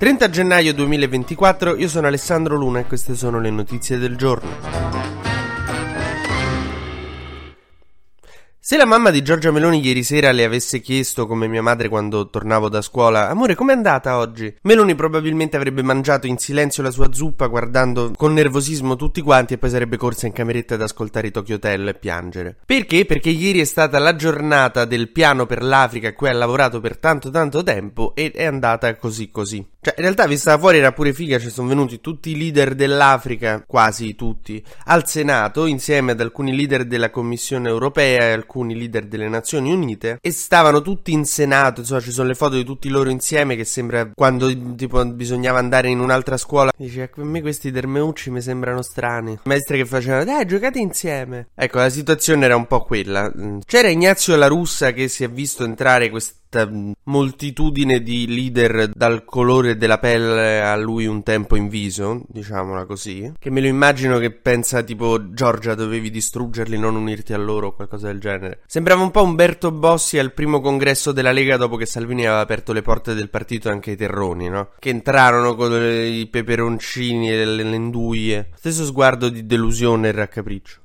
30 gennaio 2024, io sono Alessandro Luna e queste sono le notizie del giorno. Se la mamma di Giorgia Meloni ieri sera le avesse chiesto, come mia madre quando tornavo da scuola, amore, com'è andata oggi? Meloni probabilmente avrebbe mangiato in silenzio la sua zuppa, guardando con nervosismo tutti quanti, e poi sarebbe corsa in cameretta ad ascoltare i Tokyo Hotel e piangere. Perché? Perché ieri è stata la giornata del piano per l'Africa a cui ha lavorato per tanto tanto tempo e è andata così così. Cioè, in realtà, vista fuori era pure figa, ci sono venuti tutti i leader dell'Africa, quasi tutti, al Senato, insieme ad alcuni leader della Commissione europea e alcuni leader delle Nazioni Unite, e stavano tutti in Senato, insomma, ci sono le foto di tutti loro insieme che sembra quando, tipo, bisognava andare in un'altra scuola. Dice, a me questi dermeucci mi sembrano strani. Maestre che facevano, dai, giocate insieme. Ecco, la situazione era un po' quella. C'era Ignazio La Russa che si è visto entrare questa moltitudine di leader dal colore della pelle a lui un tempo in viso, diciamola così, che me lo immagino che pensa tipo Giorgia dovevi distruggerli, non unirti a loro o qualcosa del genere. Sembrava un po' Umberto Bossi al primo congresso della Lega dopo che Salvini aveva aperto le porte del partito anche ai terroni, no? Che entrarono con i peperoncini e le lenduie. Stesso sguardo di delusione e raccapriccio.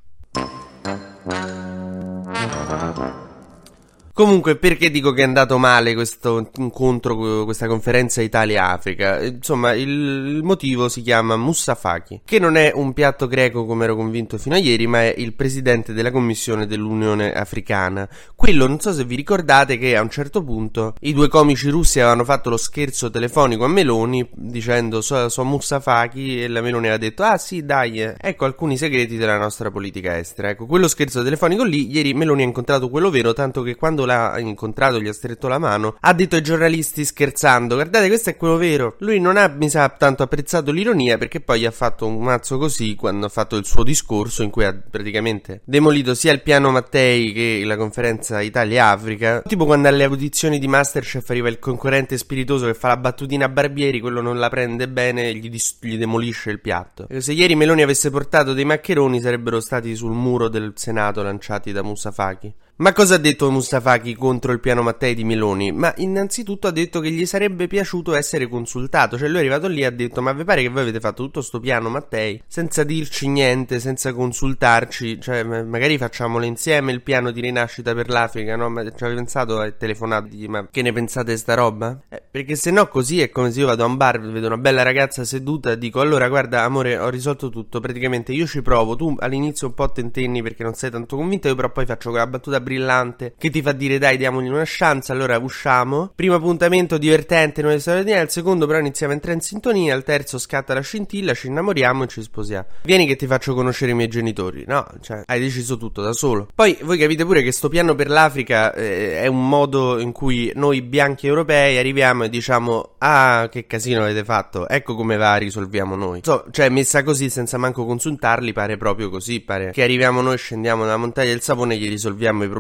Comunque, perché dico che è andato male questo incontro, questa conferenza Italia-Africa? Insomma, il, motivo si chiama Moussafaki, che non è un piatto greco come ero convinto fino a ieri, ma è il presidente della Commissione dell'Unione Africana. Quello, non so se vi ricordate che a un certo punto i due comici russi avevano fatto lo scherzo telefonico a Meloni dicendo so, so Moussafaki e la Meloni aveva detto ah sì dai, ecco alcuni segreti della nostra politica estera. Ecco, quello scherzo telefonico lì, ieri Meloni ha incontrato quello vero, tanto che quando l'ha incontrato, gli ha stretto la mano, ha detto ai giornalisti scherzando: Guardate, questo è quello vero. Lui non ha, mi sa, tanto apprezzato l'ironia perché poi ha fatto un mazzo così quando ha fatto il suo discorso in cui ha praticamente demolito sia il piano Mattei che la conferenza Italia-Africa. Tipo quando alle audizioni di Masterchef arriva il concorrente spiritoso che fa la battutina a Barbieri, quello non la prende bene e gli, dis- gli demolisce il piatto. E se ieri Meloni avesse portato dei maccheroni sarebbero stati sul muro del Senato lanciati da Musafaki. Ma cosa ha detto Mustafaki contro il piano Mattei di Meloni? Ma innanzitutto ha detto che gli sarebbe piaciuto essere consultato, cioè lui è arrivato lì e ha detto ma vi pare che voi avete fatto tutto sto piano Mattei senza dirci niente, senza consultarci, cioè magari facciamolo insieme il piano di rinascita per l'Africa, no? Ma ci avete pensato e telefonato, ma che ne pensate di sta roba? Eh, perché se no così è come se io vado a un bar, vedo una bella ragazza seduta e dico allora guarda amore ho risolto tutto, praticamente io ci provo, tu all'inizio un po' tentenni perché non sei tanto convinta, io però poi faccio quella battuta brillante che ti fa dire dai diamogli una chance, allora usciamo. Primo appuntamento divertente, non è straordinario, al secondo però iniziamo a entrare in sintonia, al terzo scatta la scintilla, ci innamoriamo e ci sposiamo. Vieni che ti faccio conoscere i miei genitori. No, cioè, hai deciso tutto da solo. Poi voi capite pure che sto piano per l'Africa eh, è un modo in cui noi bianchi europei arriviamo e diciamo "Ah, che casino avete fatto, ecco come va, risolviamo noi". So, cioè messa così senza manco consultarli pare proprio così, pare che arriviamo noi, scendiamo dalla montagna del sapone e gli risolviamo i problemi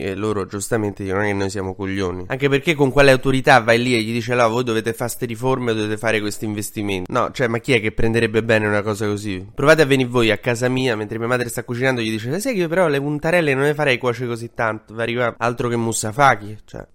e loro giustamente dicono che noi siamo coglioni. Anche perché con quale autorità vai lì e gli dice "No, voi dovete fare queste riforme, dovete fare questi investimenti". No, cioè ma chi è che prenderebbe bene una cosa così? Provate a venire voi a casa mia mentre mia madre sta cucinando e gli dice "Sai che però le puntarelle non le farei cuocere così tanto, va arriva altro che mussafaki", cioè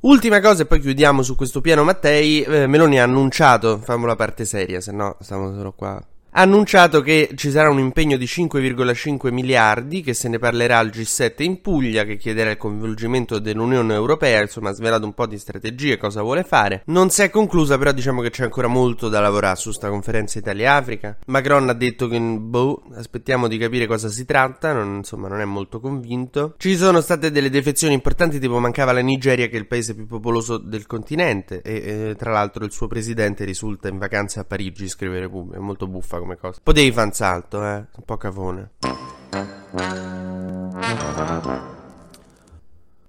Ultima cosa e poi chiudiamo su questo piano Mattei, eh, Meloni ha annunciato, fammo la parte seria, se no stiamo solo qua ha annunciato che ci sarà un impegno di 5,5 miliardi che se ne parlerà al G7 in Puglia che chiederà il coinvolgimento dell'Unione Europea, insomma ha svelato un po' di strategie, cosa vuole fare. Non si è conclusa però diciamo che c'è ancora molto da lavorare su sta conferenza Italia-Africa. Macron ha detto che boh, aspettiamo di capire cosa si tratta, non, insomma non è molto convinto. Ci sono state delle defezioni importanti tipo mancava la Nigeria che è il paese più popoloso del continente e, e tra l'altro il suo presidente risulta in vacanze a Parigi, scrive Repubblica, è molto buffa come cosa. Potevi fare un salto, eh? Un po' cavone.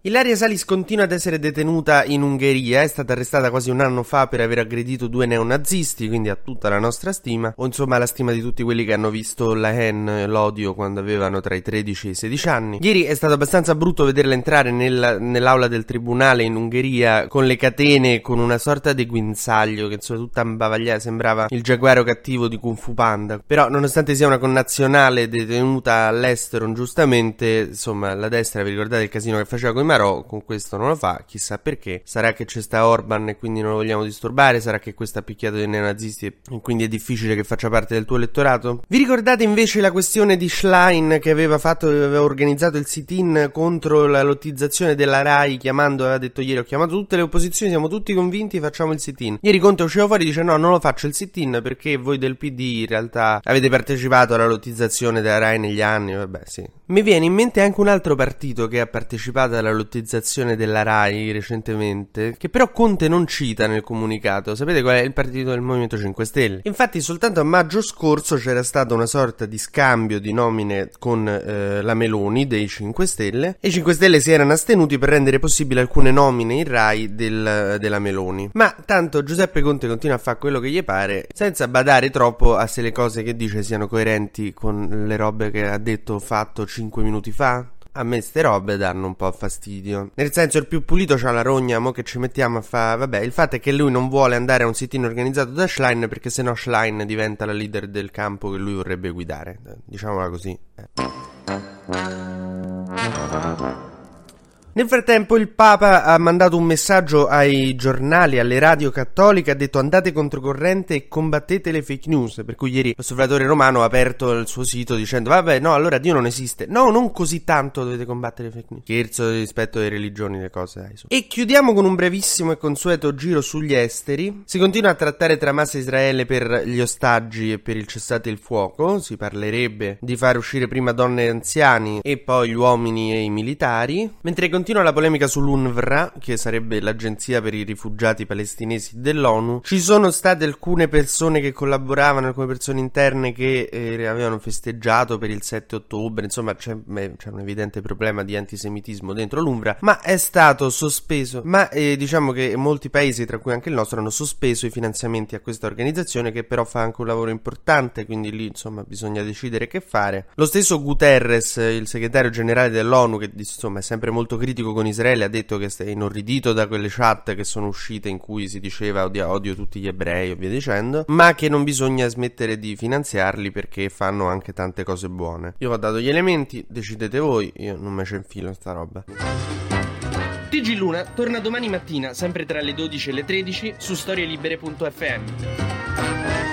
Ilaria Salis continua ad essere detenuta in Ungheria, è stata arrestata quasi un anno fa per aver aggredito due neonazisti, quindi ha tutta la nostra stima, o insomma la stima di tutti quelli che hanno visto la Hen, l'odio, quando avevano tra i 13 e i 16 anni. Ieri è stato abbastanza brutto vederla entrare nel, nell'aula del tribunale in Ungheria con le catene, con una sorta di guinzaglio che insomma tutta imbavagliata, sembrava il giaguaro cattivo di Kung Fu Panda. Però nonostante sia una connazionale detenuta all'estero ingiustamente, insomma la destra, vi ricordate il casino che faceva con i Marò con questo non lo fa, chissà perché. Sarà che c'è sta Orban e quindi non lo vogliamo disturbare, sarà che questo ha picchiato dei neonazisti e quindi è difficile che faccia parte del tuo elettorato. Vi ricordate invece la questione di Schlein che aveva fatto, aveva organizzato il sit-in contro la lottizzazione della RAI chiamando, aveva detto ieri ho chiamato tutte le opposizioni, siamo tutti convinti, facciamo il sit-in. Ieri Conte usciva fuori e dice no, non lo faccio il sit-in perché voi del PD in realtà avete partecipato alla lottizzazione della RAI negli anni, vabbè sì. Mi viene in mente anche un altro partito che ha partecipato alla lottizzazione della RAI recentemente, che però Conte non cita nel comunicato. Sapete qual è il partito del Movimento 5 Stelle? Infatti soltanto a maggio scorso c'era stata una sorta di scambio di nomine con eh, la Meloni dei 5 Stelle e i 5 Stelle si erano astenuti per rendere possibile alcune nomine in RAI del, della Meloni. Ma tanto Giuseppe Conte continua a fare quello che gli pare senza badare troppo a se le cose che dice siano coerenti con le robe che ha detto o fatto 5 minuti fa a me ste robe danno un po' fastidio. Nel senso, il più pulito c'ha la rogna, mo che ci mettiamo a fare. Vabbè, il fatto è che lui non vuole andare a un sit-in organizzato da Schlein perché sennò Schlein diventa la leader del campo che lui vorrebbe guidare. Diciamola così. Nel frattempo il Papa ha mandato un messaggio ai giornali, alle radio cattoliche, ha detto andate controcorrente e combattete le fake news, per cui ieri l'osservatore romano ha aperto il suo sito dicendo vabbè no allora Dio non esiste, no non così tanto dovete combattere le fake news, scherzo rispetto alle religioni le cose dai su. E chiudiamo con un brevissimo e consueto giro sugli esteri, si continua a trattare tra Hamas e Israele per gli ostaggi e per il cessate il fuoco, si parlerebbe di far uscire prima donne e anziani e poi gli uomini e i militari, mentre Continua la polemica sull'UNVRA, che sarebbe l'agenzia per i rifugiati palestinesi dell'ONU. Ci sono state alcune persone che collaboravano, alcune persone interne che eh, avevano festeggiato per il 7 ottobre, insomma c'è, c'è, un evidente problema di antisemitismo dentro l'UNVRA, ma è stato sospeso, ma eh, diciamo che molti paesi, tra cui anche il nostro, hanno sospeso i finanziamenti a questa organizzazione che però fa anche un lavoro importante, quindi lì insomma bisogna decidere che fare. Lo stesso Guterres, il segretario generale dell'ONU, che insomma è sempre molto critico, critico con Israele ha detto che è inorridito da quelle chat che sono uscite in cui si diceva odio, odio tutti gli ebrei e via dicendo, ma che non bisogna smettere di finanziarli perché fanno anche tante cose buone. Io ho dato gli elementi, decidete voi, io non me ce infilo sta roba. TG Luna torna domani mattina, sempre tra le 12 e le 13, su storielibere.fm.